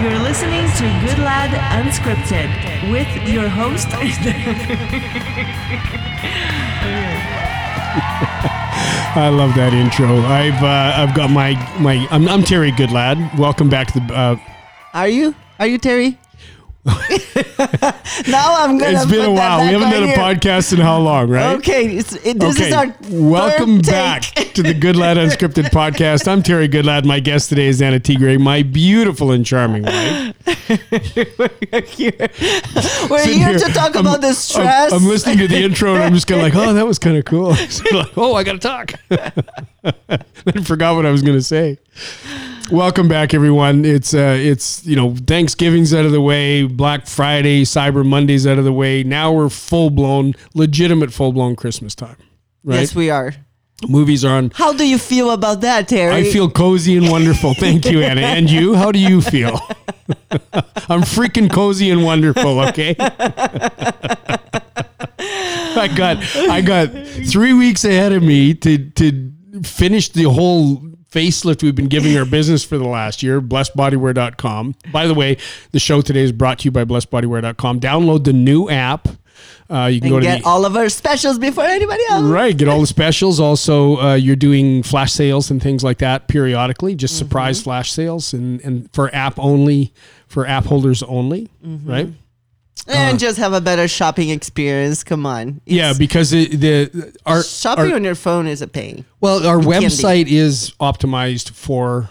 You're listening to Good Lad Unscripted with your host. I love that intro. I've uh, I've got my my. I'm, I'm Terry Goodlad. Welcome back to the. Uh, Are you? Are you Terry? now I'm gonna. it's been a while. We haven't on done a podcast in how long, right? Okay, it's, it, this Okay, is our welcome back to the Good Lad Unscripted podcast. I'm Terry Goodlad. My guest today is Anna Tigre, my beautiful and charming wife. We're here, We're here here, to talk I'm- about the I'm, stress. I'm listening to the intro and I'm just kind of like, oh, that was kind of cool. Like, oh, I got to talk. I forgot what I was going to say. Welcome back, everyone. It's uh, it's you know Thanksgiving's out of the way, Black Friday, Cyber Monday's out of the way. Now we're full blown, legitimate full blown Christmas time. Right? Yes, we are. Movies are on. How do you feel about that, Terry? I feel cozy and wonderful. Thank you, Anna. And you? How do you feel? I'm freaking cozy and wonderful, okay? I got I got three weeks ahead of me to to finish the whole facelift we've been giving our business for the last year, blessedbodywear.com. By the way, the show today is brought to you by blessedbodywear.com. Download the new app. Uh, you can and go to get all of our specials before anybody else. Right, get all the specials. Also, uh, you're doing flash sales and things like that periodically, just Mm-hmm. surprise flash sales and, and for app only, for app holders only, Mm-hmm. right? And uh, just have a better shopping experience. Come on. Yeah, because the, the our, shopping our on your phone is a pain. well, our be. website is optimized for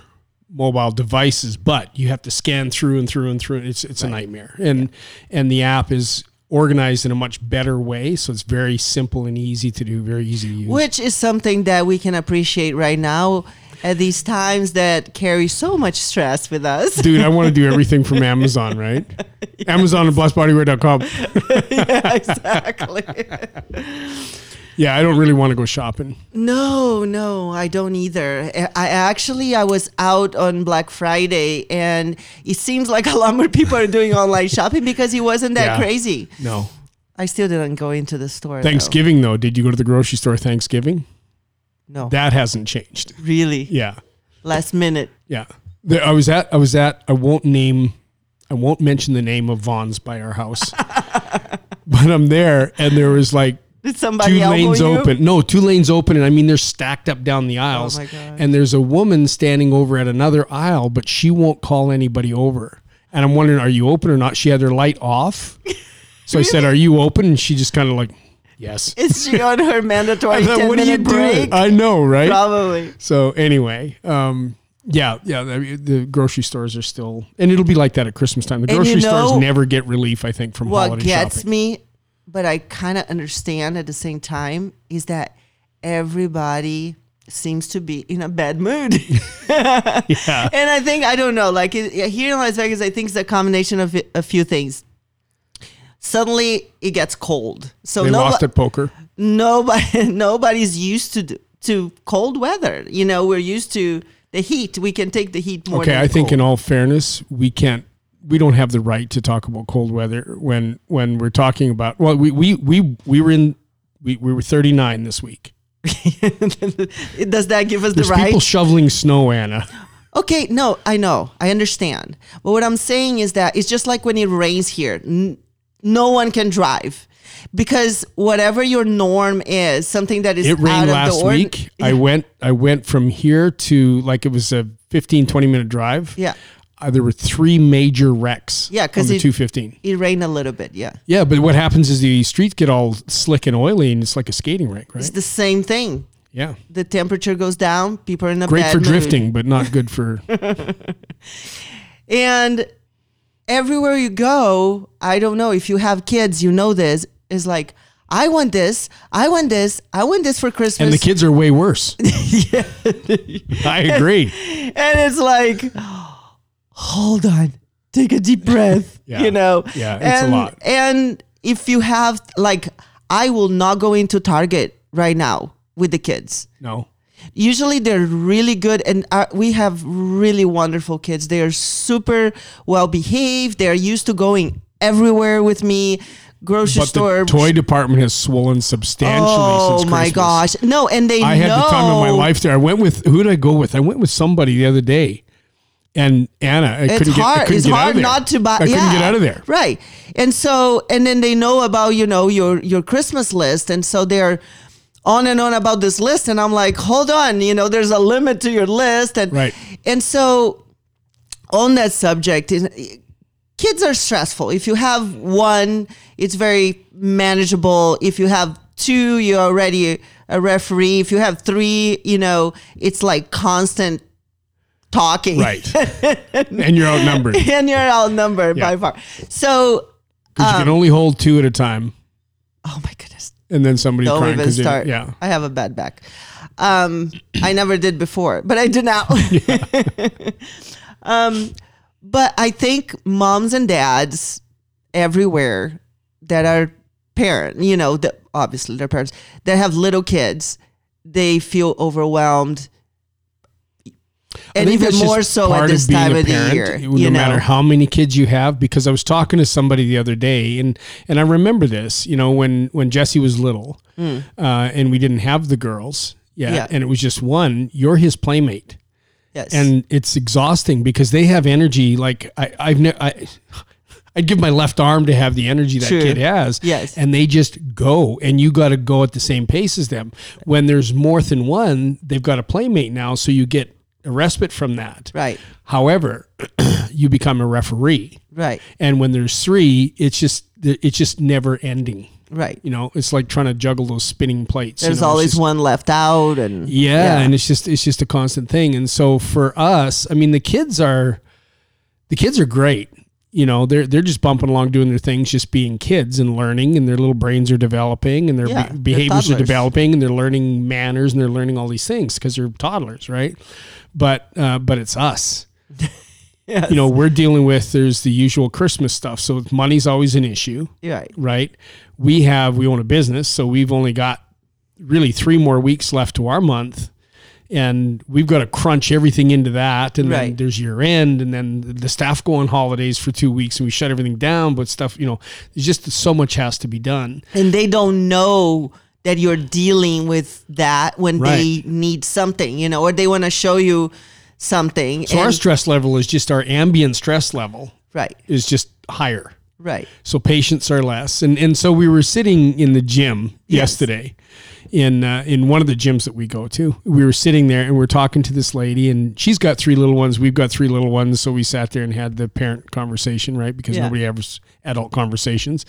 mobile devices, but you have to scan through and through and through. It's it's a nightmare, and and the app is organized in a much better way, so it's very simple and easy to do, very easy to use. Which is something that we can appreciate right now at these times that carry so much stress with us. Dude, I want to do everything from Amazon, right? Amazon and blessedbodywear.com. yeah, exactly. Yeah, I don't really want to go shopping. No, no, I don't either. I actually I was out on Black Friday and it seems like a lot more people are doing online shopping because it wasn't that Yeah. crazy. No. I still didn't go into the store. though. Thanksgiving though, did you go to the grocery store Thanksgiving? No. That hasn't changed. really? Yeah. Last minute. Yeah. There, I was at I was at I won't name I won't mention the name of Vons by our house. but I'm there and there was like Did somebody two lanes you? open. No, two lanes open, and I mean they're stacked up down the oh, aisles. Oh my God. And there's a woman standing over at another aisle, but she won't call anybody over. And I'm wondering, are you open or not? She had her light off. So I said, "Are you open?" And she just kind of like, "Yes." Is she on her mandatory thought, 10 what minute break? I know, right? Probably. So anyway, um, yeah, yeah, the, the grocery stores are still, and it'll be like that at Christmas time. The grocery you stores never get relief, I think, from What holiday gets shopping. me, but I kind of understand at the same time, is that everybody seems to be in a bad mood. yeah, and I think I don't know. Like it, here in Las Vegas, I think it's a combination of a few things. Suddenly, it gets cold, so they no, lost at poker. nobody nobody's used to to cold weather. You know, we're used to the heat. We can take the heat more. Okay, I think in all fairness, we can't. We don't have the right to talk about cold weather when when we're talking about. Well, we we we we were in. We, we were 39 this week. does that give us the right? people shoveling snow, Anna. Okay, no, I know, I understand. But what I'm saying is that it's just like when it rains here, n- no one can drive because whatever your norm is, something that is It out rained last ord- week. I went I went from here to like it was a 15 20 minute drive. Yeah, Uh, there were three major wrecks Yeah, because the 215. it rained a little bit. Yeah, Yeah, but what happens is the streets get all slick and oily, and it's like a skating rink, it's the same thing. Yeah, The temperature goes down. People are in a great for mood. drifting, but not good for. And everywhere you go, I don't know if you have kids, you know this is like. I want this. I want this. I want this for Christmas. And the kids are way worse. Yeah. I agree. and it's like, hold on, take a deep breath. Yeah. You know, Yeah, it's a lot. And if you have like, I will not go into Target right now with the kids. No, Usually they're really good, and uh, we have really wonderful kids. They are super well behaved. They are used to going everywhere with me. Grocery but store. the toy department has swollen substantially. oh my gosh! No, and they know. I had know. the time of my life there. I went with who did I go with? I went with somebody the other day, And Anna, I it's couldn't get, I hard. couldn't it's get out hard of there. not to buy. I couldn't get out of there. Right. And so, and then they know about you know your your Christmas list, and so they're on and on about this list, and I'm like, hold on, you know, there's a limit to your list, and Right. and so on that subject, kids are stressful. If you have one, it's very manageable. If you have two, you're already a referee. If you have three, you know, it's like constant talking. Right. and you're outnumbered. and you're outnumbered Yeah. by far. So, Because you Um, can only hold two at a time. oh my goodness, And then somebody don't crying even start. yeah. I have a bad back. Um, I never did before, but I do now. um, but I think moms and dads everywhere that are parent, you know, that obviously they're parents that have little kids, they feel overwhelmed. And even more so at this time of the year. No know? matter how many kids you have, because I was talking to somebody the other day, and and I remember this. You know, when when Jesse was little, uh, and we didn't have the girls yet. Yeah. and it was just one. You're his playmate, yes. and it's exhausting because they have energy. Like I, I've never. I, I'd give my left arm to have the energy that True. kid has. Yes. And they just go, and you got to go at the same pace as them. When there's more than one, they've got a playmate now, so you get a respite from that. right, However, you become a referee, right, and when there's three, it's just it's just never ending. right. You know, it's like trying to juggle those spinning plates. you There's know, always just- one left out, and yeah, and it's just it's just a constant thing. And so for us, I mean, the kids are the kids are great. You know, they're they're just bumping along doing their things, just being kids and learning, and their little brains are developing, and their Yeah, be- behaviors are developing, and they're learning manners, and they're learning all these things because they're toddlers, right? But uh, but it's us. You know, we're dealing with there's the usual Christmas stuff, so money's always an issue right, right? We have we own a business, so we've only got really three more weeks left to our month, and we've got to crunch everything into that. And then there's year end, and then the staff go on holidays for two weeks, and we shut everything down. But stuff, you know, there's just so much has to be done. and they don't know that you're dealing with that when they need something, you know, or they want to show you something. So our stress level is just our ambient stress level right, is just higher. right, so patients are less and and so we were sitting in the gym Yes. yesterday in uh, in one of the gyms that we go to we were sitting there and we're talking to this lady and she's got three little ones we've got three little ones so we sat there and had the parent conversation right because Yeah. nobody has adult conversations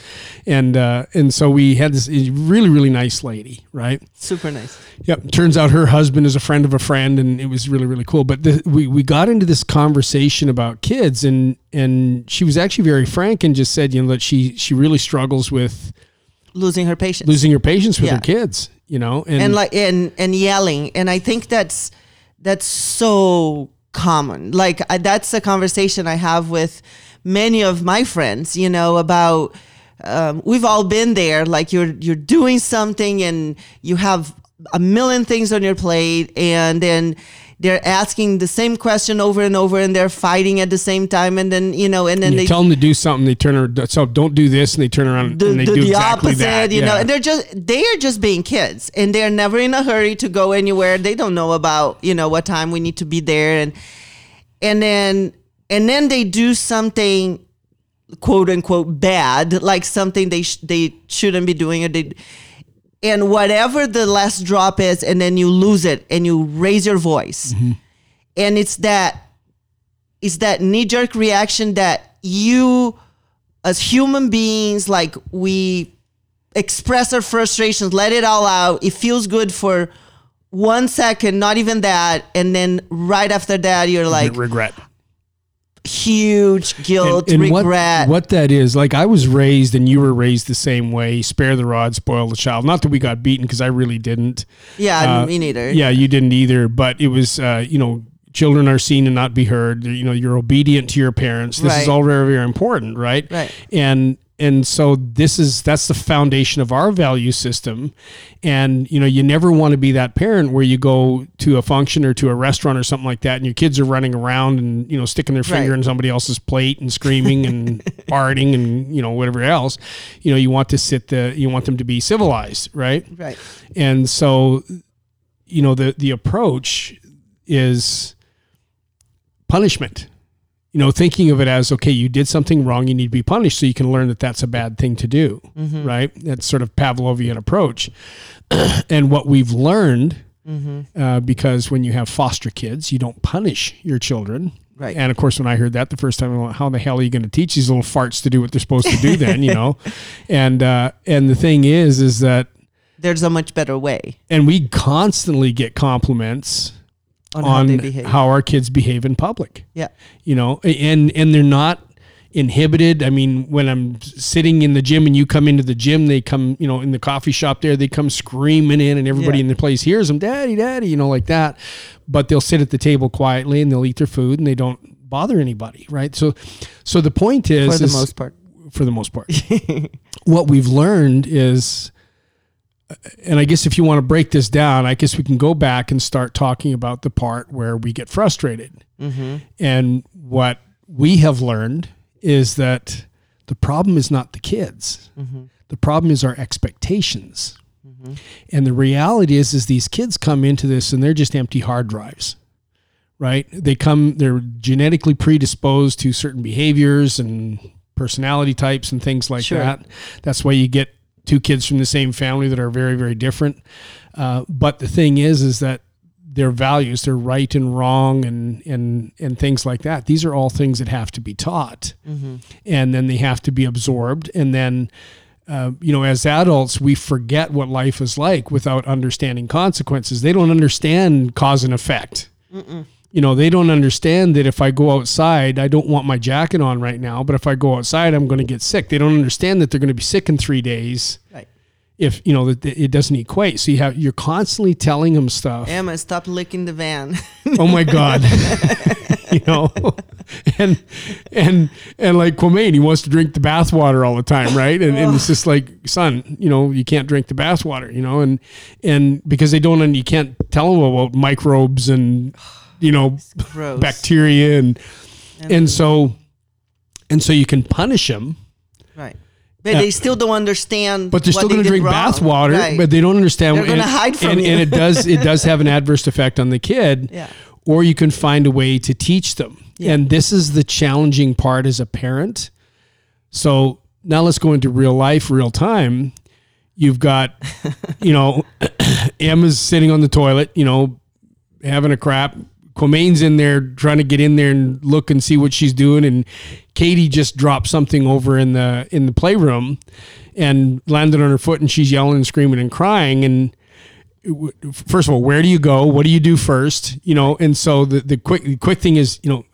and uh, and so we had this really really nice lady right super nice. Yep. Turns out her husband is a friend of a friend, and it was really really cool. But the, we we got into this conversation about kids, and and she was actually very frank and just said, you know, that she she really struggles with Losing her patience. losing her patience with Yeah. her kids. You know, and, and like and and yelling. And i think that's that's so common. Like I, that's a conversation i have with many of my friends you know about um, we've all been there. Like you're you're doing something and you have a million things on your plate and then they're asking the same question over and over and they're fighting at the same time and then you know and then you they tell them to do something, they turn around. So don't do this, and they turn around do, and they do do, the exactly opposite, that. you know, and they're just they are just being kids, and they're never in a hurry to go anywhere. They don't know about you know what time we need to be there, and and then and then they do something quote unquote bad, like something they sh- they shouldn't be doing, or they and whatever the last drop is, and then you lose it, and you raise your voice, mm-hmm. and it's that it's that knee jerk reaction that you as human beings like we express our frustrations let it all out. It feels good for one second not even that. And then right after that you're like regret. Huge guilt And- and what- regret What, that is, like I was raised and you were raised the same way. Spare the rod, spoil the child. Not that we got beaten because I really didn't. yeah Uh, me neither Yeah, you didn't either. But it was, uh, you know, children are seen and not be heard. You know, you're obedient to your parents. This Right. is all very, very important, right? Right. And and so this is that's the foundation of our value system. And you know, you never want to be that parent where you go to a function or to a restaurant or something like that, and your kids are running around and you know sticking their finger Right. in somebody else's plate and screaming and farting and you know whatever else. You know, you want to sit the you want them to be civilized, right? right and so you know the the approach is punishment you know, thinking of it as okay, you did something wrong, you need to be punished, so you can learn that that's a bad thing to do, right? That's sort of Pavlovian approach. and what we've learned, uh, because when you have foster kids, you don't punish your children. Right. And of course, when I heard that the first time, I'm like, how the hell are you going to teach these little farts to do what they're supposed to do then, you know? And, uh, and the thing is, is that, There's a much better way and we constantly get compliments on, on how they behave. how our kids behave in public yeah. you know and and they're not inhibited i mean when i'm sitting in the gym and you come into the gym they come you know in the coffee shop there they come screaming in and everybody Yeah. in the place hears them daddy daddy you know like that but they'll sit at the table quietly and they'll eat their food and they don't bother anybody right so so the point is For the is- most part. for the most part what we've learned is and I guess if you want to break this down, I guess we can go back and start talking about the part where we get frustrated. Mm-hmm. And what we have learned is that the problem is not the kids. Mm-hmm. The problem is our expectations. Mm-hmm. And the reality is is these kids come into this and they're just empty hard drives. Right? They come they're genetically predisposed to certain behaviors and personality types and things like Sure. that. That's why you get two kids from the same family that are very very different. Uh, but the thing is is that their values, their right and wrong, and and and things like that. These are all things that have to be taught, and then they have to be absorbed, and then. Uh, you know, as adults, we forget what life is like without understanding consequences. They don't understand cause and effect. You know, they don't understand that if I go outside, I don't want my jacket on right now, but if I go outside, I'm going to get sick. They don't understand that they're going to be sick in three days Right. if you know that it doesn't equate. So you have you're constantly telling them stuff. Emma, stop licking the van. oh my god you know and and and like Quamain, he wants to drink the bath water all the time right and, and it's just like son you know you can't drink the bath water you know and and because they don't and you can't tell them about microbes and you know bacteria and and so and so you can punish them Right. But they still don't understand. but they're still going to drink wrong. bath water Right. but they don't understand They're gonna and- hide from and, you. and it does it does have an adverse effect on the kid Yeah. or you can find a way to teach them Yeah. and this is the challenging part as a parent so now let's go into real life real time you've got you know emma's sitting on the toilet you know having a crap Quamain's in there trying to get in there and look and see what she's doing, and Katie just dropped something over in the in the playroom and landed on her foot, and she's yelling and screaming and crying. And first of all, where do you go? What do you do first? You know, and so the the quick the quick thing is, you know,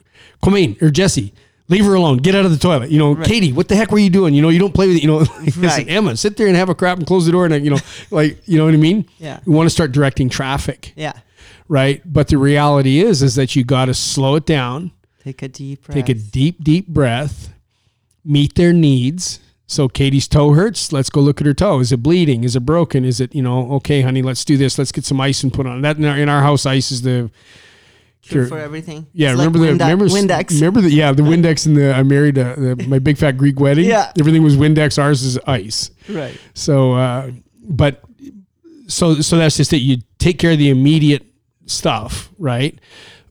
Quamain or Jesse, leave her alone. Get out of the toilet. You know, Katie, what the heck were you doing? You know, you don't play with, it. you know, like, Right. Emma, sit there and have a crap and close the door and you know, like you know what I mean? Yeah. You want to start directing traffic Yeah. Right? But the reality is, is that you got to slow it down, Take a deep breath. take a deep, deep breath, meet their needs. So Katie's toe hurts. Let's go look at her toe. Is it bleeding? Is it broken? Is it, you know, okay, honey, let's do this. Let's get some ice and put on that. In our, in our house, ice is the Cure for everything. Yeah, It's like remember the Windex- remember Windex. Remember the yeah the Windex in the I married uh the, my big fat Greek wedding. Yeah. everything was Windex. Ours is ice. Right. So, uh, but so so that's just it. You take care of the immediate stuff, right?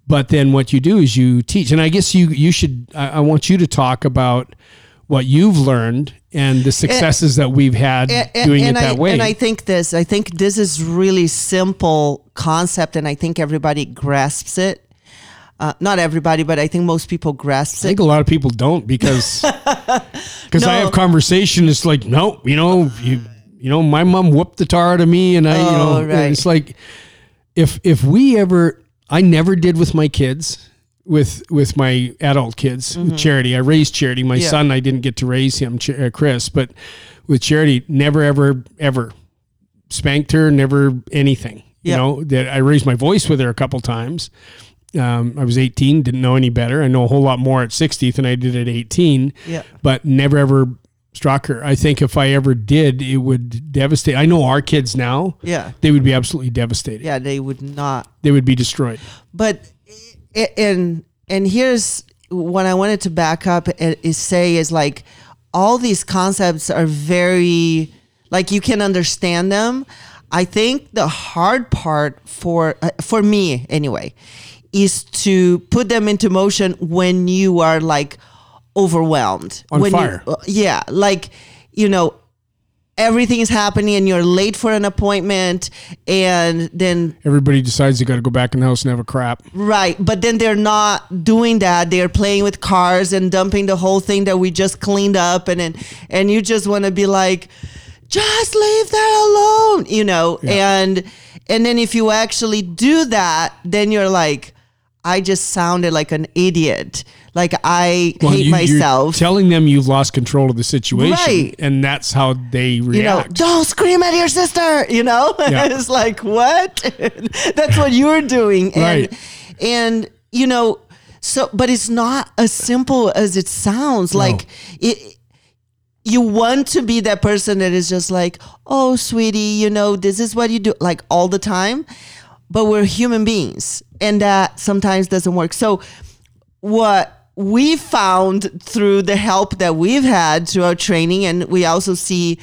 But then what you do is you teach, and I guess you you should. I, I want you to talk about what you've learned and the eh, successes that we've had And- and- doing and it that I, way. And I think this, I think this is really simple concept, and I think everybody grasps it. Uh, not everybody, but I think most people grasp it. I think a lot of people don't because because I have conversation. It's like no, you know, you you know, my mom whooped the tar out of me, and I, you oh, know, Oh, right. it's like if if we ever, I never did with my kids, with with my adult kids, with Charity. I raised Charity. My Mm-hmm. Yeah. son, I didn't get to raise him, uh, Chris, but with Charity, never ever ever spanked her, never anything. You know that I raised my voice with her a couple times. Um, I was 18, didn't know any better. I know a whole lot more at 60 than I did at 18, Yeah. but never ever struck. I think if I ever did, it would devastate. I know our kids now, Yeah. they would be absolutely devastated. Yeah, they would not. They would be destroyed. But and and here's what I wanted to back up and is say is like all these concepts are very like you can understand them. I think the hard part for uh, for me anyway is to put them into motion when you are like overwhelmed On when fire. you, yeah like you know everything is happening and you're late for an appointment and then Everybody decides you got to go back in the house and have a crap. Right, but then they're not doing that. They're playing with cars and dumping the whole thing that we just cleaned up, and and, and you just want to be like, just leave that alone, you know. And and then if you actually do that, then you're like, I just sounded like an idiot. Like I hate you- myself. telling them you've lost control of the situation, Right. and that's how they react. you know, don't scream at your sister, you know? Yeah. it's like, what? That's what you're doing. And, Right. and, you know, so, but it's not as simple as it sounds. Like, it, you want to be that person that is just like, oh, sweetie, you know, this is what you do, like all the time. But we're human beings, and that sometimes doesn't work. So, what we found through the help that we've had through our training, and we also see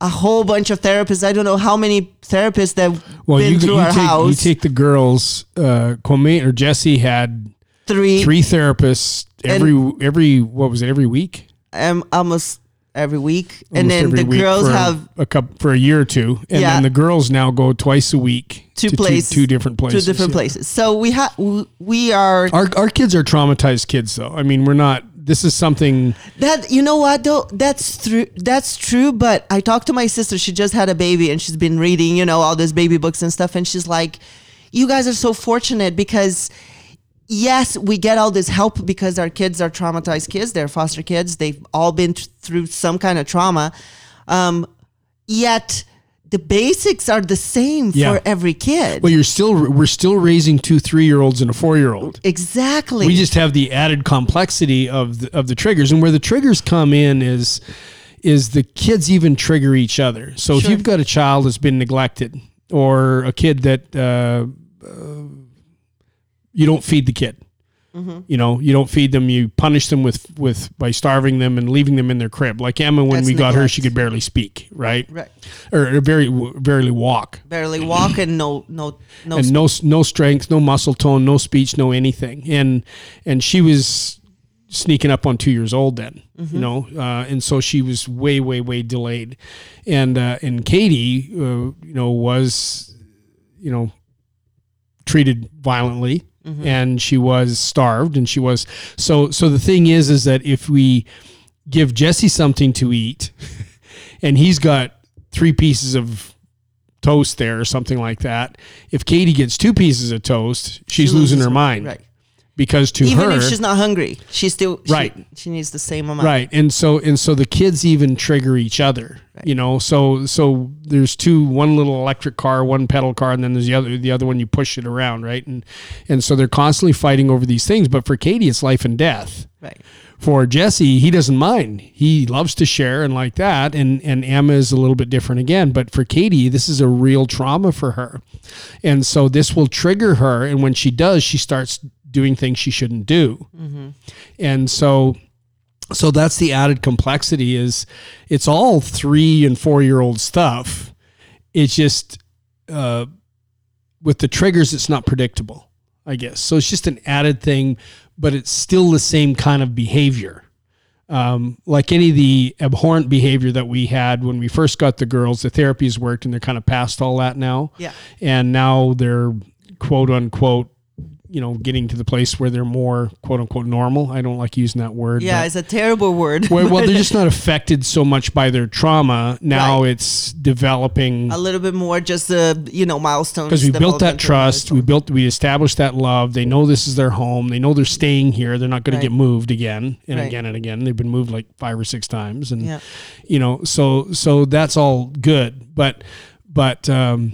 a whole bunch of therapists. I don't know how many therapists that well, been you, through you our take you take the girls. Uh, Kwame or Jesse had three, three therapists every every what was it every week? um, almost every week, and then the girls have a couple for a year or two, and Yeah. then the girls now go twice a week two to places, two, two different places. two different yeah. places. So we have we are Our our kids are traumatized kids, though. I mean, we're not. This is something. That you know what though that's true that's true but I talked to my sister she just had a baby and she's been reading you know all these baby books and stuff and she's like you guys are so fortunate because yes we get all this help because our kids are traumatized kids. They're foster kids. They've all been th- through some kind of trauma. Um, yet the basics are the same Yeah. for every kid. Well, you're still we're still raising two three year olds and a four year old. exactly. We just have the added complexity of the, of the triggers, and where the triggers come in is is the kids even trigger each other. So if you've got a child that's been neglected, or a kid that uh, uh, you don't feed the kid, Mm-hmm. you know, you don't feed them, you punish them with with by starving them and leaving them in their crib. Like Emma, when That's we got her, she could barely speak, right, right or, or very barely walk barely walk and no no no and no no strength, no muscle tone, no speech, no anything. And and she was sneaking up on two years old then, you know, uh, and so she was way way way delayed. And uh, and Katie, uh, you know, was you know treated violently. Mm-hmm. And she was starved, and she was so. So the thing is, is that if we give Jesse something to eat, and he's got three pieces of toast there or something like that. If Katie gets two pieces of toast, she's She losing her her- mind. right. Because to even her, if she's not hungry, she still she- Right. She, needs the same amount. right, and so and so the kids even trigger each other. You know, so so there's two, one little electric car, one pedal car, and then there's the other the other one you push it around, right? And and so they're constantly fighting over these things. But for Katie, it's life and death. Right. For Jesse, he doesn't mind. He loves to share and like that. And and Emma is a little bit different again. But for Katie, this is a real trauma for her. And so this will trigger her. And when she does, she starts doing things she shouldn't do. And so so that's the added complexity is it's all three and four year old stuff. It's just uh, with the triggers, it's not predictable, I guess. So it's just an added thing, but it's still the same kind of behavior. Um, like any of the abhorrent behavior that we had when we first got the girls, the therapies worked and they're kind of past all that now. Yeah. And now they're quote unquote, you know, getting to the place where they're more quote unquote normal. I don't like using that word. Yeah, it's a terrible word. well, well, they're just not affected so much by their trauma. Now Right. it's developing a little bit more just the you know milestones because we built that trust. We built, we established that love. They know this is their home. They know they're staying here. They're not going Right. to get moved again and Right. again and again. They've been moved like five or six times, and Yeah. you know, so so that's all good. But but um,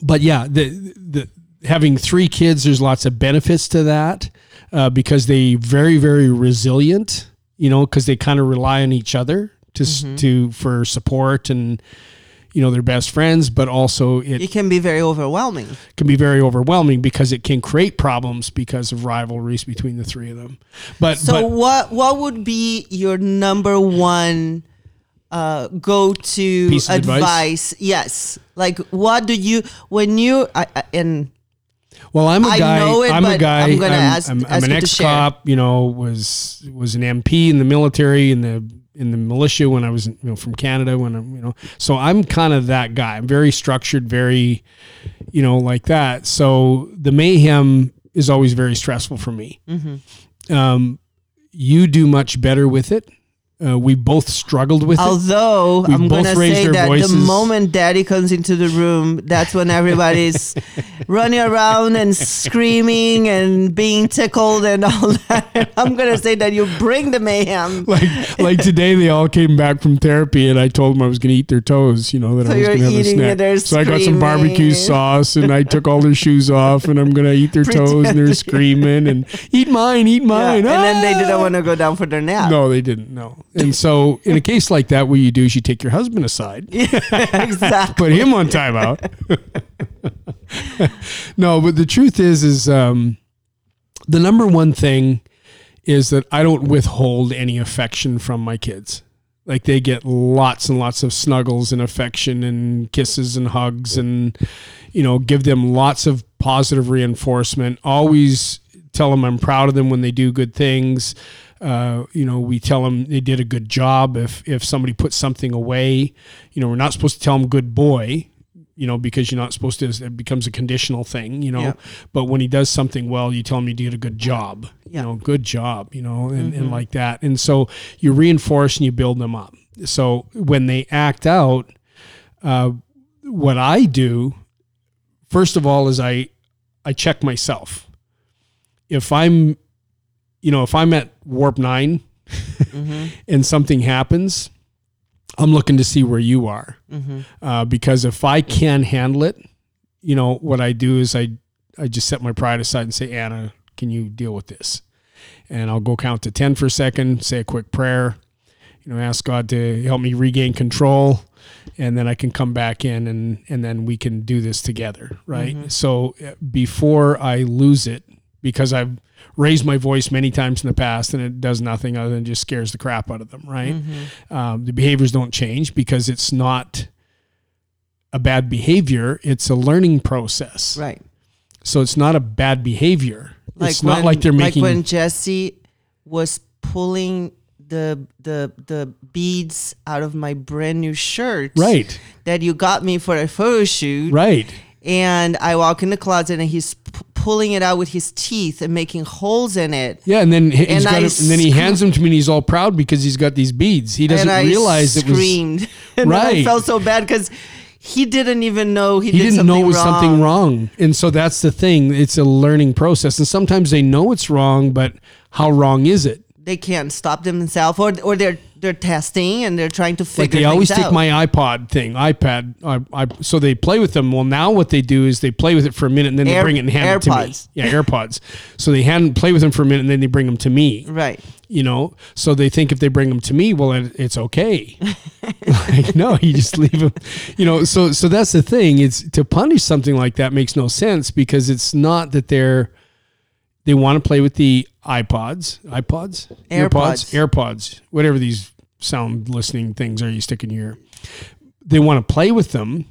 but yeah, the the having three kids, there's lots of benefits to that uh, because they very very resilient. You know, because they kind of rely on each other to Mm-hmm. to for support and you know they're best friends, but also it It can be very overwhelming. can be very overwhelming because it can create problems because of rivalries between the three of them. But So but what what would be your number one uh, go to advice? advice? Yes, like what do you when you I, I- and Well, I'm a I guy. know it, I'm a guy. I'm gonna ask- I'm, ask an you ex-cop. You know, was was an MP in the military in the in the militia when I was you know from Canada when I'm you know. So I'm kind of that guy. I'm very structured, very you know like that. So the mayhem is always very stressful for me. Mm-hmm. Um, you do much better with it. Uh, we both struggled with it. Although I'm gonna say that voices. the moment daddy comes into the room, that's when everybody's running around and screaming and being tickled and all that. I'm gonna say that you bring the mayhem. like like today they all came back from therapy and I told them I was going to eat their toes, you know, that So I was to have a snack. so I got some barbecue sauce and I took all their shoes off and I'm going to eat their toes and they're screaming and eat mine, eat Yeah, mine. and then they didn't ah! want to go down for their nap. No, they didn't. No. And so in a case like that, what you do is you take your husband aside, exactly. put him on timeout. no, but the truth is, is um, the number one thing is that I don't withhold any affection from my kids. Like they get lots and lots of snuggles and affection and kisses and hugs and, you know, give them lots of positive reinforcement. Always tell them I'm proud of them when they do good things. Uh, you know, we tell them they did a good job. If if somebody puts something away, you know, we're not supposed to tell them good boy, you know, because you're not supposed to. It becomes a conditional thing, you know. Yeah. But when he does something well, you tell him you did a good job. Yeah. You know, good job. You know, and, and like that. And so you reinforce and you build them up. So when they act out, uh, what I do, first of all, is I I check myself. If I'm, you know, if I'm at warp 9 and something happens, I'm looking to see where you are. Uh, because if I can handle it, you know, what I do is I, I just set my pride aside and say, Anna, can you deal with this? And I'll go count to 10 for a second, say a quick prayer, you know, ask God to help me regain control. And then I can come back in and, and then we can do this together. Right. So uh, before I lose it, because I've raised my voice many times in the past and it does nothing other than just scares the crap out of them. Right. Um, the behaviors don't change because it's not a bad behavior. It's a learning process. Right. So it's not a bad behavior. it's not when- like they're making. like when Jesse was pulling the the the beads out of my brand new shirt right. that you got me for a photo shoot Right. and I walk in the closet and he's p- pulling it out with his teeth and making holes in it Yeah, and then he- he's And and then he hands them to me, and he's all proud because he's got these beads. He doesn't realize it was. screamed and then I felt so bad because he didn't even know he, He did didn't something know it was wrong. something wrong, and so that's the thing. It's a learning process, and sometimes they know it's wrong, but how wrong is it? They can't stop themselves or or they're they're testing and they're trying to figure Like they always take out. my iPod thing, iPad. I, I, so they play with them. Well, now what they do is they play with it for a minute, and then they bring it and hand it to me. AirPods. Yeah, AirPods. So they hand play with them for a minute, and then they bring them to me. right you know so they think if they bring them to me well it, it's okay like no you just leave them you know so so that's the thing it's to punish something like that makes no sense because it's not that they're they want to play with the ipods ipods? AirPods. airpods. Whatever these sound listening things are you stick in your ear. They want to play with them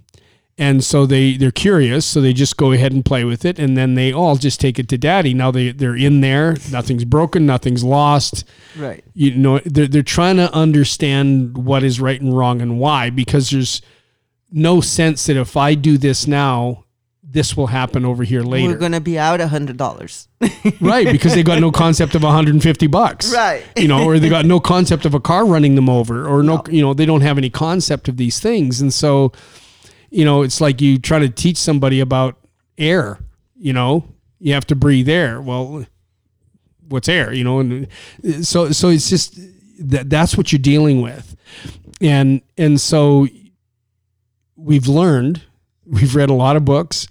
and so they they're curious so they just go ahead and play with it and then they all just take it to daddy. Now they they're in there nothing's broken nothing's lost. Right. You know they're, they're trying to understand what is right and wrong and why because there's no sense that if i do this now this will happen over here later. we're gonna be out a hundred dollars. Right because they got no concept of 150 bucks. Right. you know or they got no concept of a car running them over or no, you know they don't have any concept of these things. And so you know it's like you try to teach somebody about air you know? You have to breathe air. Well what's air you know? And uh, so so it's just that that's what you're dealing with. And and so we've learned we've read a lot of books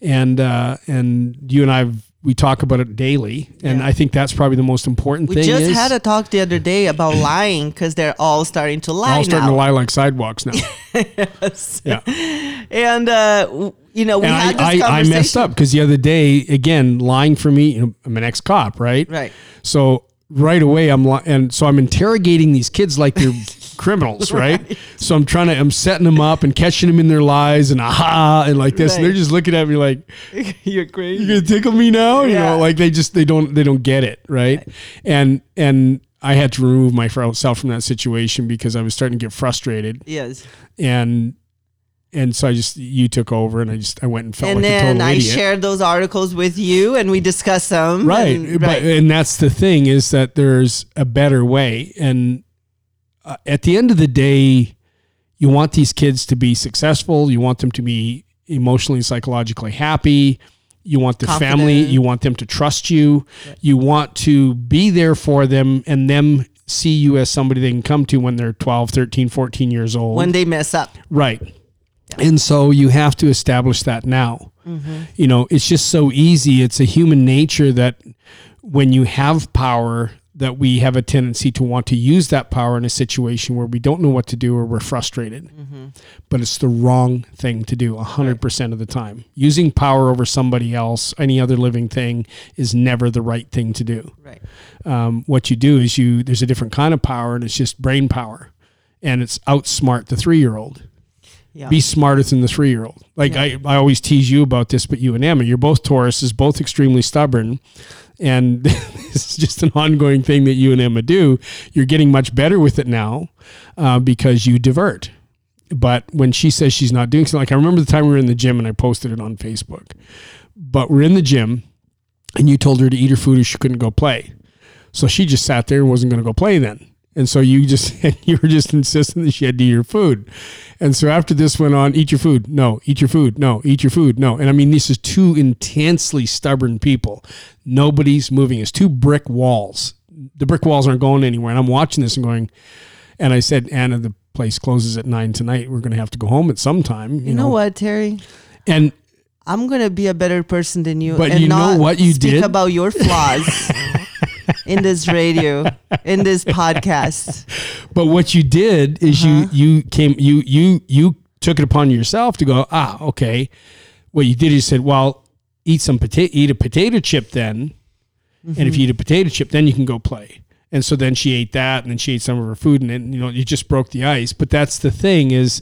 and uh and you and I've we talk about it daily and Yeah. I think that's probably the most important we thing We just is had a talk the other day about lying because they're all starting to lie all starting now. to lie like sidewalks now. Yeah. And uh you know we and had this I, I, I messed up because the other day again lying for me you know, I'm an ex-cop right? Right. So right away, I'm li- and so I'm interrogating these kids like they're criminals, right? So I'm trying to, I'm setting them up and catching them in their lies and aha and like this, and they're just looking at me like, You're crazy. You're gonna tickle me now?" You Yeah. know, like they just they don't they don't get it, right? And and I had to remove myself from that situation because I was starting to get frustrated, Yes. and and so I just you took over, and I just I went and felt and like a then total I idiot. shared those articles with you, and we discussed them. right and- but right. and that's the thing is that there's a better way and uh, at the end of the day you want these kids to be successful you want them to be emotionally and psychologically happy you want the family you want them to trust you you want to be there for them and them see you as somebody they can come to when they're 12 13 14 years old when they mess up. Right. And so you have to establish that now. You know, it's just so easy. It's a human nature that when you have power, that we have a tendency to want to use that power in a situation where we don't know what to do or we're frustrated. But it's the wrong thing to do 100% of the time. Using power over somebody else, any other living thing, is never the right thing to do Right. um, what you do is you there's a different kind of power and it's just brain power and it's outsmart the three year old Yeah. be smarter than the three year old like I, I always tease you about this but you and emma you're both tauruses both extremely stubborn and this is just an ongoing thing that you and emma do. You're getting much better with it now uh, because you divert. But when she says she's not doing something like i remember the time we were in the gym and i posted it on facebook but we're in the gym and you told her to eat her food or she couldn't go play. So she just sat there and wasn't going to go play then. And so you just you were just insistent that she had to eat her food. And so after this went on, eat your food. No, eat your food. No, eat your food. No. And I mean, this is two intensely stubborn people. Nobody's moving. It's two brick walls. The brick walls aren't going anywhere. And I'm watching this and going, and I said, Anna, the place closes at nine tonight. We're going to have to go home at some time. You, You know what, Terry? And I'm gonna be a better person than you. But and you know not what you speak did? about your flaws in this radio, in this podcast. But what you did is Uh-huh. you you came you you you took it upon yourself to go ah okay. What you did is you said well eat some potato eat a potato chip then, and Mm-hmm. if you eat a potato chip then you can go play. And so then she ate that, and then she ate some of her food, and then you know you just broke the ice. But that's the thing is,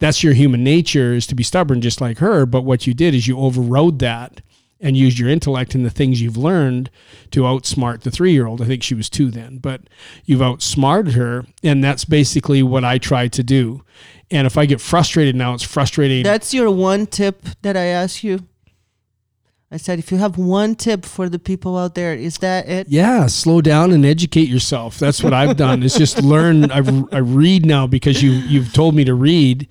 that's your human nature is to be stubborn just like her. But what you did is you overrode that and used your intellect and the things you've learned to outsmart the three year old. I think she was two then, but you've outsmarted her. And that's basically what I try to do. And if I get frustrated now, it's frustrating. That's your one tip that I asked you. I said, if you have one tip for the people out there, is that it? yeah, slow down and educate yourself. That's what I've done. It's just learn. I, I read now because you you've told me to read,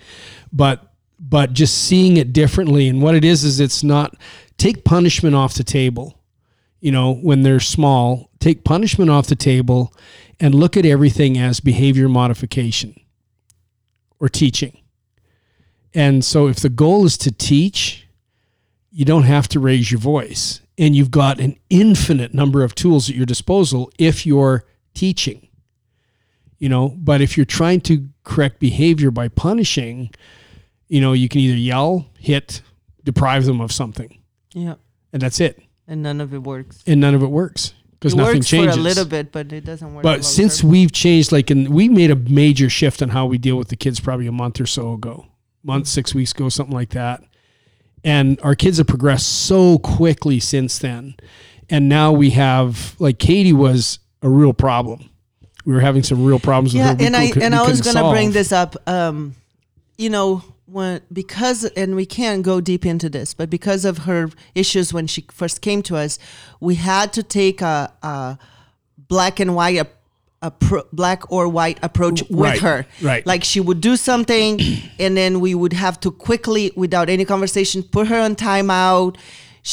but but just seeing it differently. And what it is is it's not take punishment off the table. You know, when they're small, take punishment off the table, and look at everything as behavior modification or teaching. And so, if the goal is to teach, you don't have to raise your voice. And you've got an infinite number of tools at your disposal if you're teaching. You know, but if you're trying to correct behavior by punishing, you know, you can either yell, hit, deprive them of something, Yeah. and that's it. And none of it works. And none of it works because nothing works changes. for a little bit, but it doesn't work. But since term. we've changed, like, and we made a major shift on how we deal with the kids probably a month or so ago, month, six weeks ago, something like that. And our kids have progressed so quickly since then. And now we have, like, Katie was a real problem. We were having some real problems yeah, with her. we and I and we I was gonna bring this up. Um, you know, when because and we can't go deep into this, but because of her issues when she first came to us, we had to take a, a black and white. A, a pro, black or white approach with Right, her. right. Like she would do something and then we would have to quickly, without any conversation, put her on timeout.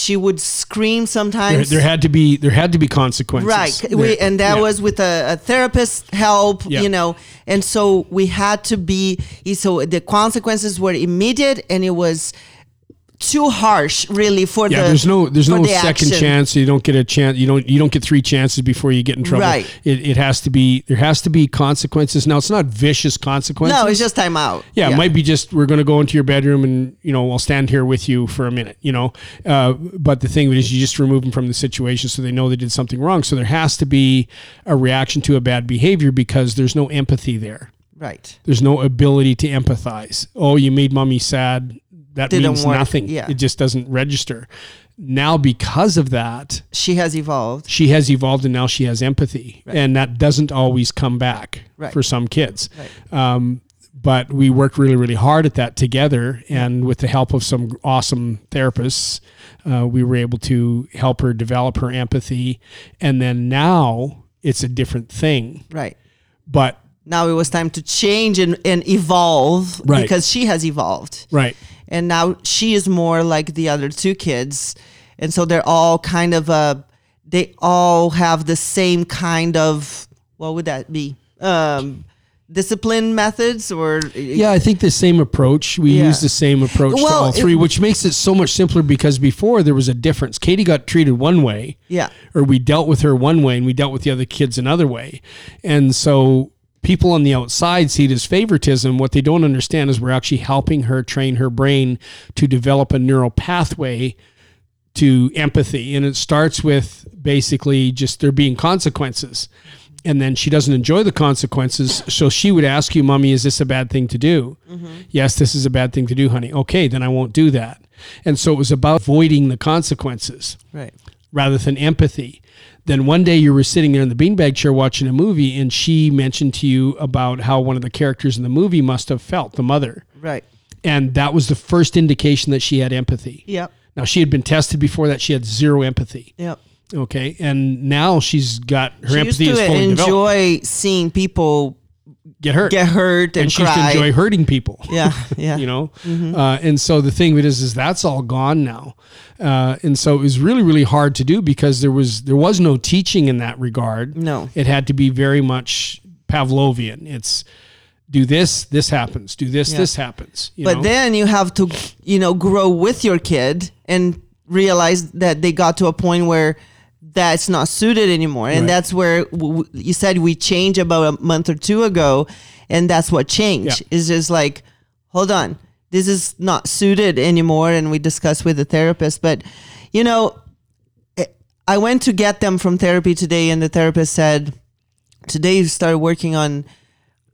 She would scream There, sometimes. there had to be there had to be consequences. Right. There- We, and that yeah. was with a, a therapist help, Yeah. you know. And so we had to be, so the consequences were immediate and it was too harsh really for yeah, the there's no there's no the second action. chance. You don't get a chance. You don't you don't get three chances before you get in trouble. Right. It, it has to be there has to be consequences. Now it's not vicious consequences. No, it's just time out. yeah, it might be just we're going to go into your bedroom and you know I'll stand here with you for a minute. You know, uh, but the thing is you just remove them from the situation so they know they did something wrong. So there has to be a reaction to a bad behavior because there's no empathy there. Right. There's no ability to empathize. Oh, you made mommy sad. That Didn't means work. nothing. Yeah. It just doesn't register. Now, because of that, She has evolved. she has evolved and now she has empathy. And that doesn't always come back Right. for some kids. Right. Um, but we worked really, really hard at that together. And with the help of some awesome therapists, uh, we were able to help her develop her empathy. And then now it's a different thing. Right. But, Now it was time to change and, and evolve Right. because she has evolved. right. And now she is more like the other two kids and so they're all kind of uh they all have the same kind of what would that be um discipline methods or Yeah, I think the same approach. We Yeah. use the same approach to all three, it- which makes it so much simpler because before there was a difference. Katie got treated one way. yeah or we dealt with her one way and we dealt with the other kids another way. And so people on the outside see it as favoritism. What they don't understand is we're actually helping her train her brain to develop a neural pathway to empathy. And it starts with basically just there being consequences. And then she doesn't enjoy the consequences. So she would ask you, Mommy, is this a bad thing to do? Mm-hmm. Yes, this is a bad thing to do, honey. Okay, then I won't do that. And so it was about avoiding the consequences right rather than empathy. Then one day you were sitting there in the beanbag chair watching a movie, and she mentioned to you about how one of the characters in the movie must have felt, the mother. right And that was the first indication that she had empathy. yep Now, she had been tested before that. She had zero empathy. yep Okay. And now she's got her she empathy is fully developed. enjoy seeing people Get hurt. get hurt and, and she used to enjoy hurting people. yeah yeah you know uh, and so the thing of it is is that's all gone now uh, and so it was really really hard to do because there was there was no teaching in that regard No. it had to be very much pavlovian it's do this this happens do this Yeah. this happens you but know? then you have to you know grow with your kid and realize that they got to a point where that's not suited anymore. And Right. that's where w- w- you said we changed about a month or two ago and that's what changed. Yeah. is just like hold on. This is not suited anymore and we discussed with the therapist. But you know eh, i went to get them from therapy today and the therapist said today you started working on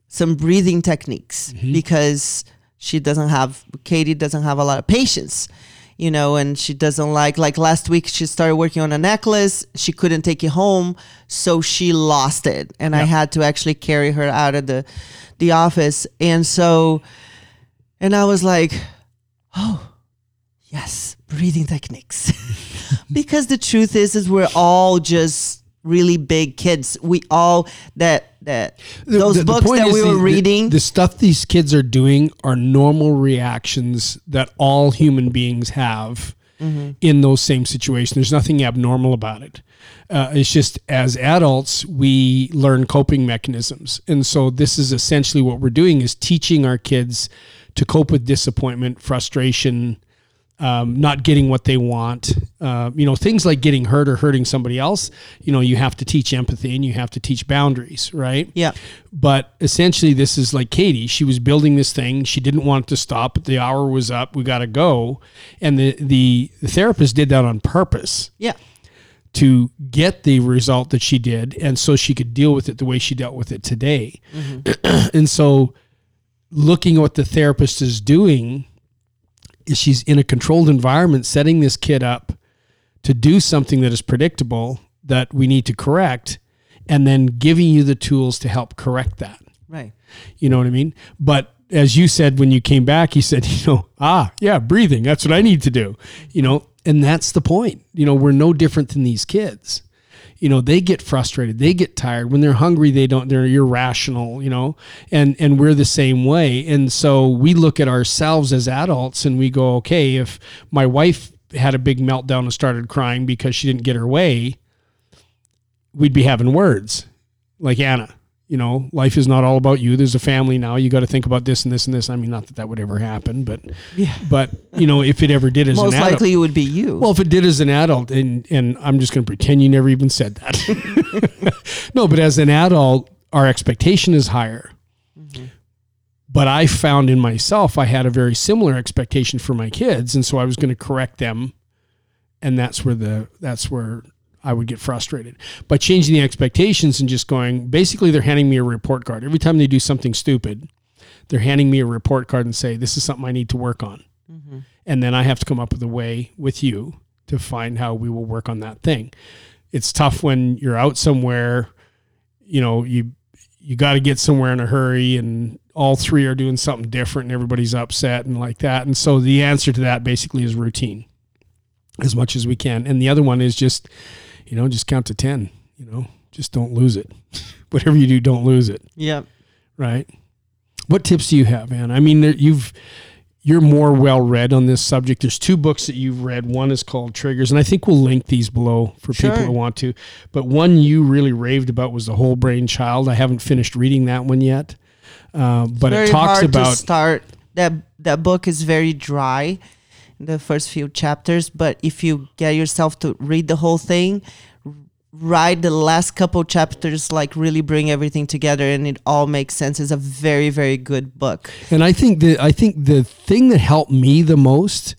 some breathing techniques because she doesn't have Katie doesn't have a lot of patience you know and she doesn't like like last week she started working on a necklace. She couldn't take it home so she lost it. And I had to actually carry her out of the the office. And so and I was like oh yes breathing techniques. Because the truth is is we're all just really big kids. We all that that those the- the books that we were the- reading the stuff these kids are doing are normal reactions that all human beings have Mm-hmm. in those same situations. There's nothing abnormal about it. Uh, it's just as adults we learn coping mechanisms. And so this is essentially what we're doing is teaching our kids to cope with disappointment frustration um, not getting what they want. Uh, you know, things like getting hurt or hurting somebody else, you know, you have to teach empathy and you have to teach boundaries, right? Yeah. But essentially, this is like Katie. She was building this thing. She didn't want it to stop, but the hour was up. We got to go. And the, the, the therapist did that on purpose yeah to get the result that she did. And so she could deal with it the way she dealt with it today. and so looking at what the therapist is doing she's in a controlled environment setting this kid up to do something that is predictable that we need to correct and then giving you the tools to help correct that. Right. You know what i mean? But as you said when you came back you said you know ah yeah breathing that's what i need to do you know? And that's the point. You know we're no different than these kids you know they get frustrated they get tired. When they're hungry they don't they're irrational you know and and we're the same way. And so we look at ourselves as adults and we go okay if my wife had a big meltdown and started crying because she didn't get her way we'd be having words. Like anna you know life is not all about you there's a family now you got to think about this and this and this i mean not that that would ever happen but Yeah. but you know if it ever did as most an adult, likely it would be you well, if it did as an adult, and and I'm just going to pretend you never even said that. no, but as an adult, our expectation is higher. Mm-hmm. But I found in myself, I had a very similar expectation for my kids, and so I was going to correct them, and that's where the that's where I would get frustrated. By changing the expectations and just going, basically, they're handing me a report card. Every time they do something stupid, they're handing me a report card and say, this is something I need to work on. Mm-hmm. And then I have to come up with a way with you to find how we will work on that thing. It's tough when you're out somewhere, you know, you you got to get somewhere in a hurry and all three are doing something different and everybody's upset and like that. And so the answer to that basically is routine as much as we can. And the other one is just, you know, just count to 10, you know, just don't lose it. Whatever you do, don't lose it. Yep. Right. What tips do you have, man? I mean, there, you've, you're more well read on this subject. There's two books that you've read. One is called Triggers, and I think we'll link these below for people who want to. But one you really raved about was the Whole Brain Child. I haven't finished reading that one yet, uh, but it talks about start. That that book is very dry, the first few chapters. But if you get yourself to read the whole thing, write the last couple chapters, like really bring everything together, and it all makes sense. It's a very very good book. And I think that I think the thing that helped me the most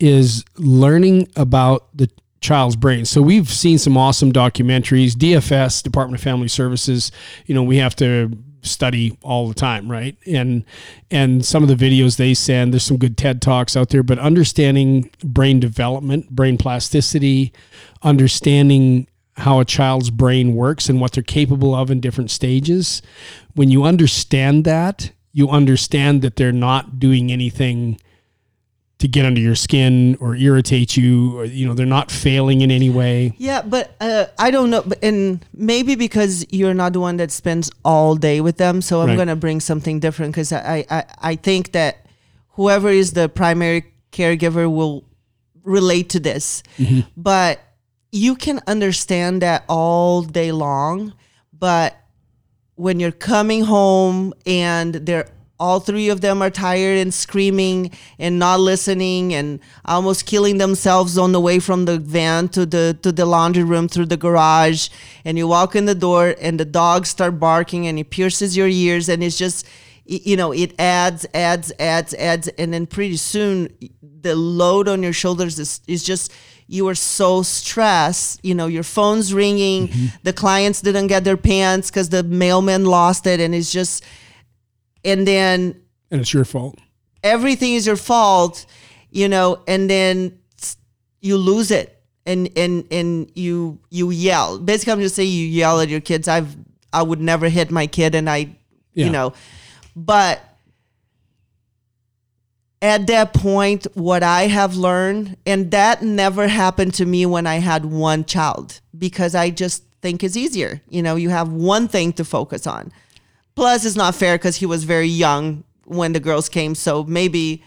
is learning about the child's brain. So we've seen some awesome documentaries, DFS, Department of Family Services, you know, we have to study all the time, right? And and some of the videos they send, there's some good TED Talks out there, but understanding brain development, brain plasticity, understanding how a child's brain works and what they're capable of in different stages. When you understand that, you understand that they're not doing anything to get under your skin or irritate you or you know they're not failing in any way. Yeah, but uh, I don't know, and maybe because you're not the one that spends all day with them, so I'm Right. gonna bring something different because I, I I think that whoever is the primary caregiver will relate to this, but you can understand that all day long, but when you're coming home and they're all three of them are tired and screaming and not listening and almost killing themselves on the way from the van to the to the laundry room through the garage. And you walk in the door and the dogs start barking and it pierces your ears and it's just you know it adds adds adds adds. And then pretty soon the load on your shoulders is, is just you are so stressed. You know your phone's ringing. Mm-hmm. The clients didn't get their pants because the mailman lost it and it's just and then and it's your fault. everything is your fault you know and then you lose it. And and and you you yell. Basically i'm just saying you yell at your kids. I've i would never hit my kid and i Yeah. you know. But at that point what i have learned and that never happened to me when i had one child because i just think it's easier. You know you have one thing to focus on plus it's not fair because he was very young when the girls came so maybe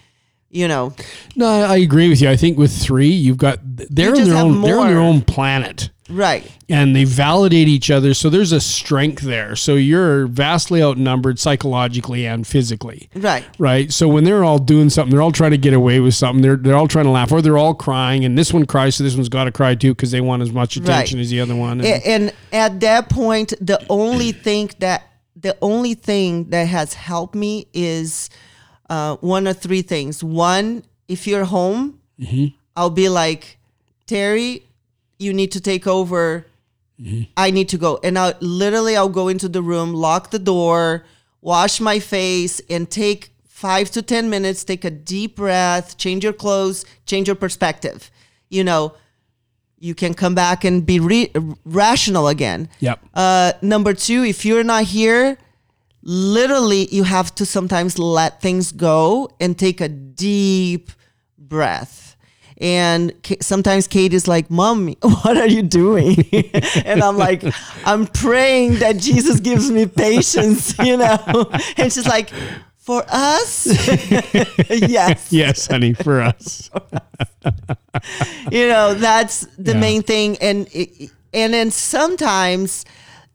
you know. No i agree with you. I think with three you've got they're in their own they're on their own planet. Right. And they validate each other so there's a strength there. So you're vastly outnumbered psychologically and physically. Right. Right? So when they're all doing something they're all trying to get away with something they're, they're all trying to laugh or they're all crying and this one cries so this one's got to cry too because they want as much attention Right. as the other one and, and at that point the only thing that the only thing that has helped me is uh, one of three things. One if you're home i'll be like terry you need to take over. I need to go. And i literally i'll go into the room lock the door wash my face and take five to ten minutes take a deep breath change your clothes change your perspective. You know you can come back and be re- rational again yep uh, number two, if you're not here, literally you have to sometimes let things go and take a deep breath. And sometimes Kate is like, Mom, what are you doing? and I'm like, I'm praying that Jesus gives me patience, you know? And she's like, For us? yes. yes honey for us you know that's the Yeah. main thing and and then sometimes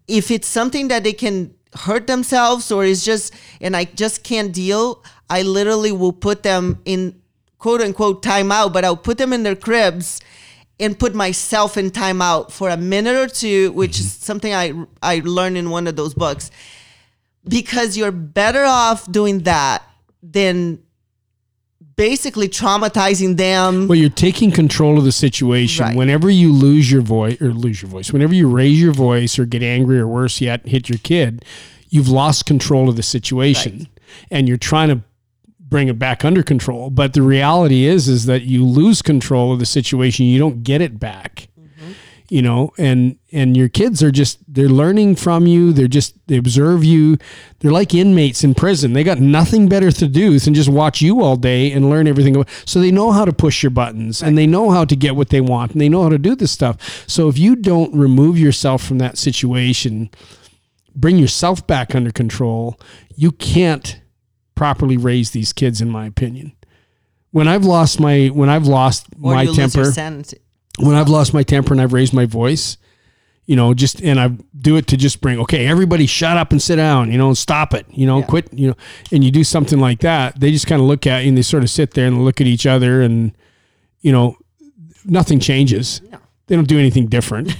if it's something that they can hurt themselves or is just and i just can't deal i literally will put them in quote unquote timeout but i'll put them in their cribs and put myself in timeout for a minute or two which is mm-hmm. something i i learned in one of those books because you're better off doing that than basically traumatizing them. Well, you're taking control of the situation. Right. Whenever you lose your voice or lose your voice, whenever you raise your voice or get angry or worse yet, hit your kid, you've lost control of the situation, and you're trying to bring it back under control. But the reality is, is that you lose control of the situation. You don't get it back. You know, and and your kids are just they're learning from you. They're just they observe you. They're like inmates in prison. They got nothing better to do than just watch you all day and learn everything. about- So they know how to push your buttons and they know how to get what they want and they know how to do this stuff. So if you don't remove yourself from that situation, bring yourself back under control, you can't properly raise these kids, in my opinion. When I've lost my when I've lost or my you lose your temper, sanity. When I've lost my temper and I've raised my voice, you know, just and I do it to just bring okay, everybody shut up and sit down, you know, and stop it, you know, Yeah. quit, you know, and you do something like that, they just kind of look at you and they sort of sit there and look at each other and you know, nothing changes. No. They don't do anything different.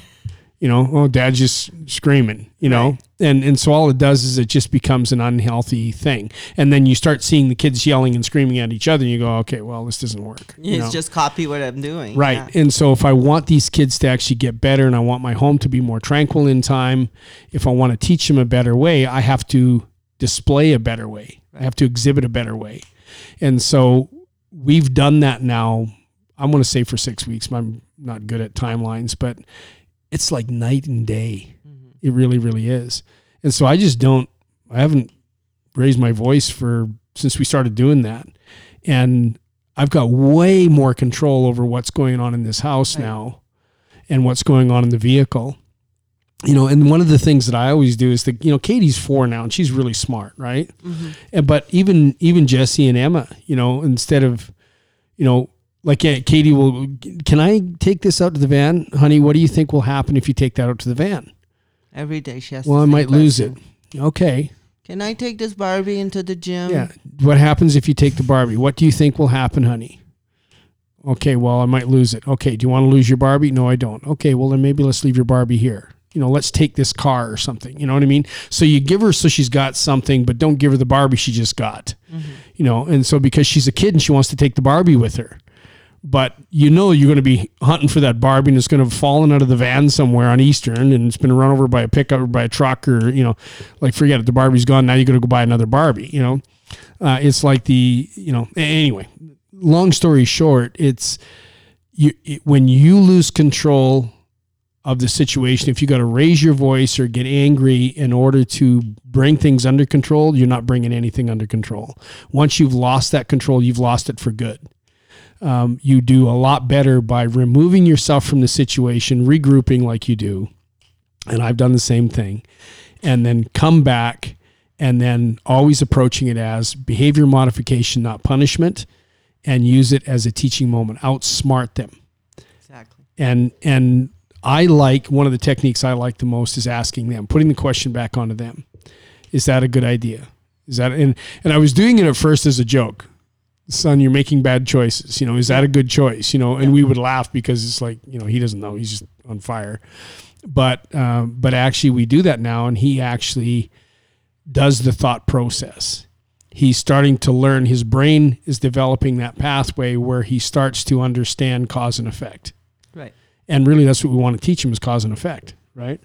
You know, oh dad's just screaming, you know. Right. And and so all it does is it just becomes an unhealthy thing. And then you start seeing the kids yelling and screaming at each other and you go, Okay, well this doesn't work. you It's know? just copy what I'm doing. Right. Yeah. And so if I want these kids to actually get better and I want my home to be more tranquil in time, if I want to teach them a better way, I have to display a better way. I have to exhibit a better way. And so we've done that now. I'm going to say for six weeks. I'm not good at timelines, but it's like night and day. Mm-hmm. It really, really is. And so I just don't, I haven't raised my voice for since we started doing that. And I've got way more control over what's going on in this house Right. now and what's going on in the vehicle. You know, and one of the things that I always do is that, you know, Katie's four now and she's really smart, right? Mm-hmm. And, but even even Jesse and Emma, you know, instead of, you know, like yeah, Katie will, can I take this out to the van, honey? What do you think will happen if you take that out to the van? Every day she has. Well, I might lose it. Okay, Can I take this Barbie into the gym? Yeah. What happens if you take the Barbie? What do you think will happen, honey? Okay, well, I might lose it. Okay, do you want to lose your Barbie? No, I don't. Okay, well, then maybe let's leave your Barbie here. You know, let's take this car or something. You know what I mean? So you give her so she's got something, but don't give her the Barbie she just got. Mm-hmm. You know, and so because she's a kid and she wants to take the Barbie with her. But you know you're going to be hunting for that Barbie and it's going to have fallen out of the van somewhere on Eastern and it's been run over by a pickup or by a truck or, you know, like forget it, the Barbie's gone. Now you're going to go buy another Barbie, you know? Uh, it's like the, you know, anyway, long story short, it's you, it, when you lose control of the situation, if you got to raise your voice or get angry in order to bring things under control, you're not bringing anything under control. Once you've lost that control, you've lost it for good um, you do a lot better by removing yourself from the situation, regrouping like you do. And I've done the same thing. And then come back and then always approaching it as behavior modification, not punishment, and use it as a teaching moment. Outsmart them. Exactly. And and I like one of the techniques I like the most is asking them, putting the question back onto them. Is that a good idea? Is that and and I was doing it at first as a joke son, you're making bad choices. You know, is that a good choice? You know, and we would laugh because it's like, you know, he doesn't know. He's just on fire. But um, but actually, we do that now, and he actually does the thought process. He's starting to learn. His brain is developing that pathway where he starts to understand cause and effect. Right. And really, that's what we want to teach him is cause and effect, right?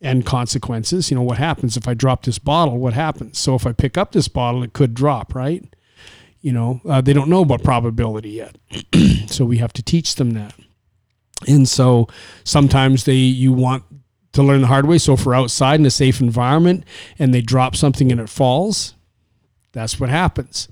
And consequences. You know, what happens if I drop this bottle? What happens? So if I pick up this bottle, it could drop, right? You know, uh, they don't know about probability yet, so we have to teach them that. And so sometimes they you want to learn the hard way. So if we're outside in a safe environment and they drop something and it falls, that's what happens,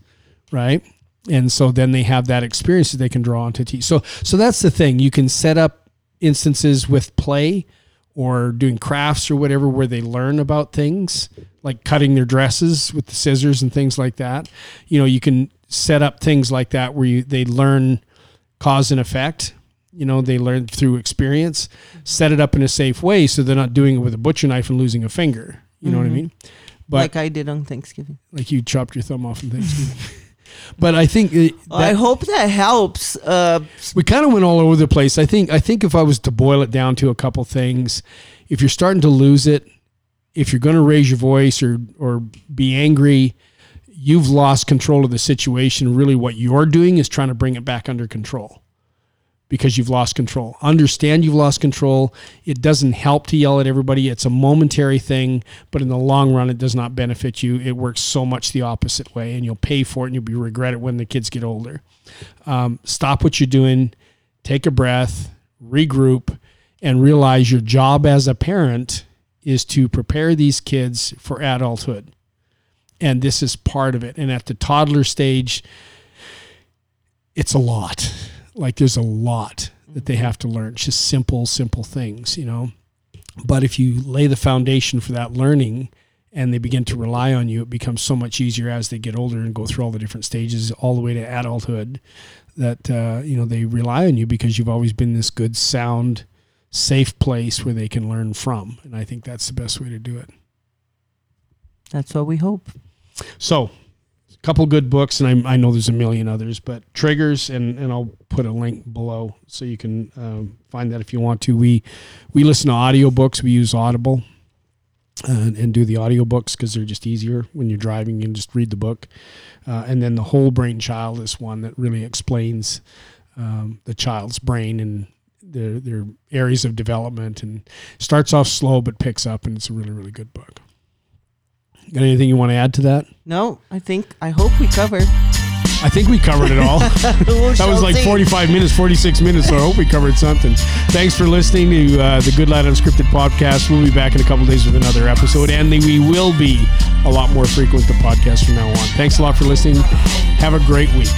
right? And so then they have that experience that they can draw on to teach. So so that's the thing. You can set up instances with play or doing crafts or whatever where they learn about things like cutting their dresses with the scissors and things like that. You know, you can set up things like that where you they learn cause and effect. You know, they learn through experience. Set it up in a safe way so they're not doing it with a butcher knife and losing a finger. You know what I mean? But like I did on Thanksgiving. like you chopped your thumb off on Thanksgiving. but I think uh, I hope that helps. Uh, we kind of went all over the place. I think I think if I was to boil it down to a couple things, if you're starting to lose it, if you're going to raise your voice or or be angry, you've lost control of the situation. Really, what you're doing is trying to bring it back under control because you've lost control. Understand you've lost control. It doesn't help to yell at everybody. It's a momentary thing, but in the long run, it does not benefit you. It works so much the opposite way, and you'll pay for it and you'll be regret it when the kids get older. Um, stop what you're doing, take a breath, regroup, and realize your job as a parent is to prepare these kids for adulthood. And this is part of it. And at the toddler stage, it's a lot like there's a lot that they have to learn. It's just simple, simple things, you know. But if you lay the foundation for that learning and they begin to rely on you, it becomes so much easier as they get older and go through all the different stages, all the way to adulthood, that uh, you know they rely on you because you've always been this good, sound, safe place where they can learn from. And I think that's the best way to do it. That's what we hope. So a couple good books, and I, I, know there's a million others, but Triggers, and, and I'll put a link below so you can um, find that if you want to. We we listen to audiobooks. We use Audible uh, and do the audiobooks because they're just easier when you're driving. You just read the book. Uh, and then the whole brain child is one that really explains um, the child's brain and their their areas of development and starts off slow but picks up and it's a really really good book. Got anything you want to add to that? No, I think I hope we covered. I think we covered it all. that was like see. 45 minutes, 46 minutes, so I hope we covered something. Thanks for listening to uh, the Good Lad Unscripted podcast. We'll be back in a couple days with another episode, and we will be a lot more frequent the podcast from now on. Thanks a lot for listening. Have a great week.